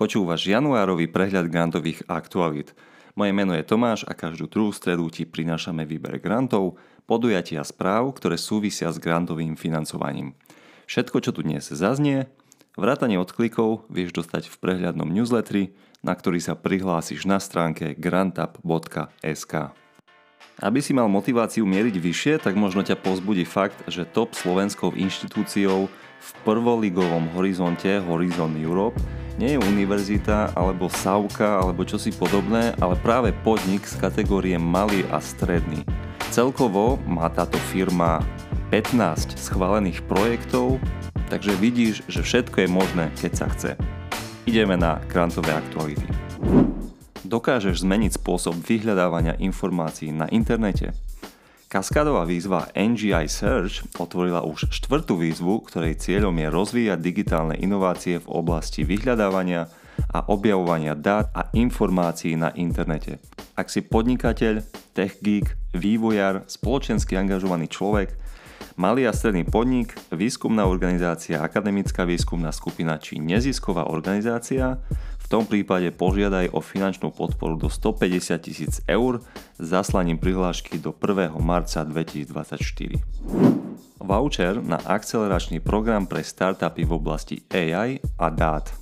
Počúvaš januárový prehľad grantových aktualít. Moje meno je Tomáš a každú druhú stredu ti prinášame výber grantov, podujatia správ, ktoré súvisia s grantovým financovaním. Všetko, čo tu dnes zaznie, vrátanie odklikov vieš dostať v prehľadnom newsletteri, na ktorý sa prihlásiš na stránke grantup.sk. Aby si mal motiváciu mieriť vyššie, tak možno ťa pozbudí fakt, že top slovenskou inštitúciou v prvoligovom horizonte Horizon Europe nie je univerzita alebo savka alebo čosi podobné, ale práve podnik z kategórie malý a stredný. Celkovo má táto firma 15 schválených projektov, takže vidíš, že všetko je možné, keď sa chce. Ideme na grantové aktuality. Dokážeš zmeniť spôsob vyhľadávania informácií na internete? Kaskádová výzva NGI Search otvorila už štvrtú výzvu, ktorej cieľom je rozvíjať digitálne inovácie v oblasti vyhľadávania a objavovania dát a informácií na internete. Ak si podnikateľ, tech geek, vývojar, spoločensky angažovaný človek, malý a stredný podnik, výskumná organizácia, akademická výskumná skupina či nezisková organizácia, tom prípade požiadaj o finančnú podporu do 150 tisíc eur zaslaním prihlášky do 1. marca 2024. Voucher na akceleračný program pre startupy v oblasti AI a dát.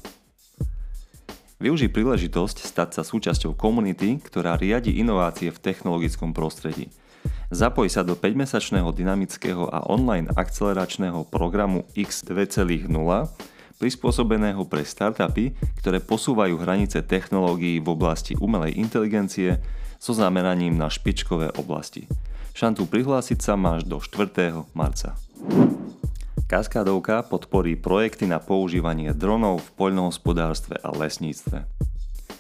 Využij príležitosť stať sa súčasťou komunity, ktorá riadi inovácie v technologickom prostredí. Zapoj sa do 5-mesačného dynamického a online akceleračného programu X2.0 prispôsobeného pre startupy, ktoré posúvajú hranice technológií v oblasti umelej inteligencie so zameraním na špičkové oblasti. Šantu prihlásiť sa máš do 4. marca. Kaskádovka podporí projekty na používanie dronov v poľnohospodárstve a lesníctve.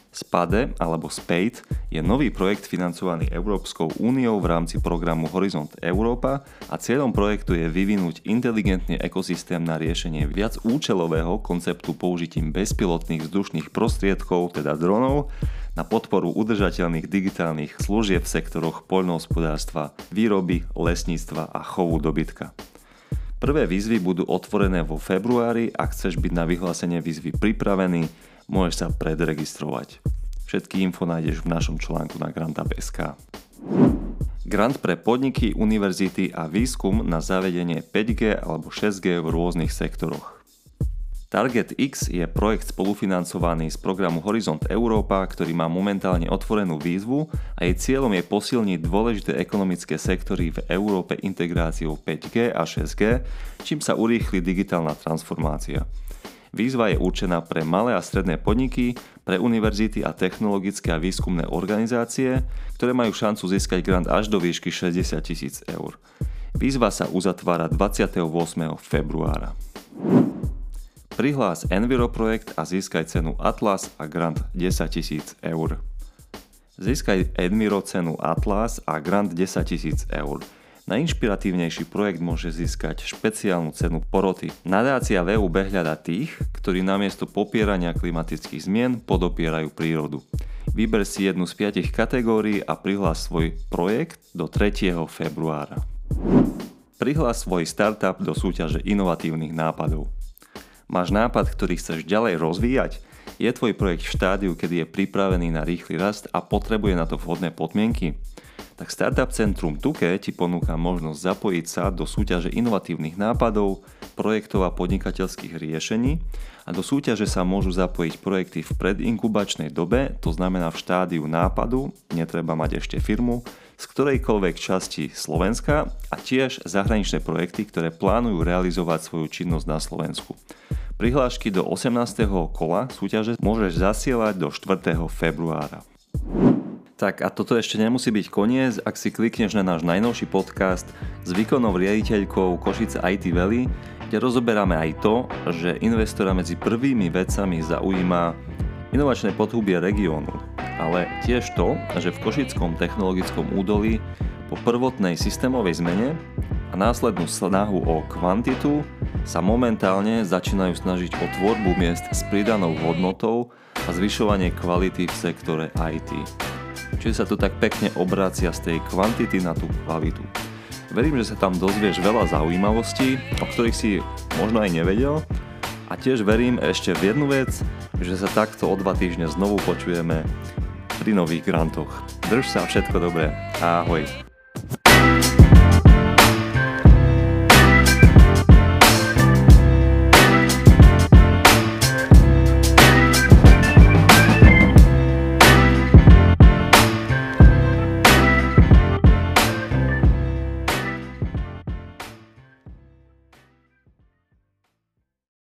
SPADE alebo SPADE je nový projekt financovaný Európskou úniou v rámci programu Horizont Európa a cieľom projektu je vyvinúť inteligentný ekosystém na riešenie viac účelového konceptu použitím bezpilotných vzdušných prostriedkov, teda dronov, na podporu udržateľných digitálnych služieb v sektoroch poľnohospodárstva, výroby, lesníctva a chovu dobytka. Prvé výzvy budú otvorené vo februári a chceš byť na vyhlásenie výzvy pripravený, môžeš sa predregistrovať. Všetky info nájdeš v našom článku na grantup.sk. Grant pre podniky, univerzity a výskum na zavedenie 5G alebo 6G v rôznych sektoroch. Target X je projekt spolufinancovaný z programu Horizont Európa, ktorý má momentálne otvorenú výzvu a jej cieľom je posilniť dôležité ekonomické sektory v Európe integráciou 5G a 6G, čím sa urýchli digitálna transformácia. Výzva je určená pre malé a stredné podniky, pre univerzity a technologické a výskumné organizácie, ktoré majú šancu získať grant až do výšky 60 tisíc eur. Výzva sa uzatvára 28. februára. Prihlás Enviro projekt a získaj cenu Atlas a grant 10 tisíc eur. Získaj Enviro cenu Atlas a grant 10 tisíc eur. Najinšpiratívnejší projekt môže získať špeciálnu cenu poroty. Nadácia VUB hľada tých, ktorí namiesto popierania klimatických zmien podopierajú prírodu. Vyber si jednu z piatich kategórií a prihlás svoj projekt do 3. februára. Prihlás svoj startup do súťaže inovatívnych nápadov. Máš nápad, ktorý chceš ďalej rozvíjať? Je tvoj projekt v štádiu, kedy je pripravený na rýchly rast a potrebuje na to vhodné podmienky? Tak Startup Centrum Tuke ti ponúka možnosť zapojiť sa do súťaže inovatívnych nápadov, projektov a podnikateľských riešení a do súťaže sa môžu zapojiť projekty v predinkubačnej dobe, to znamená v štádiu nápadu, netreba mať ešte firmu, z ktorejkoľvek časti Slovenska a tiež zahraničné projekty, ktoré plánujú realizovať svoju činnosť na Slovensku. Prihlášky do 18. kola súťaže môžeš zasielať do 4. februára. Tak a toto ešte nemusí byť koniec, ak si klikneš na náš najnovší podcast s výkonnou riaditeľkou Košice IT Valley, kde rozoberáme aj to, že investora medzi prvými vecami zaujíma inovačné podhubie regiónu, ale tiež to, že v Košickom technologickom údolí po prvotnej systémovej zmene a následnú snahu o kvantitu sa momentálne začínajú snažiť o tvorbu miest s pridanou hodnotou a zvyšovanie kvality v sektore IT. Čiže sa to tak pekne obracia z tej kvantity na tú kvalitu. Verím, že sa tam dozvieš veľa zaujímavostí, o ktorých si možno aj nevedel A tiež verím ešte v jednu vec, že sa takto o dva týždne znovu počujeme pri nových grantoch. Drž sa všetko dobré. Ahoj.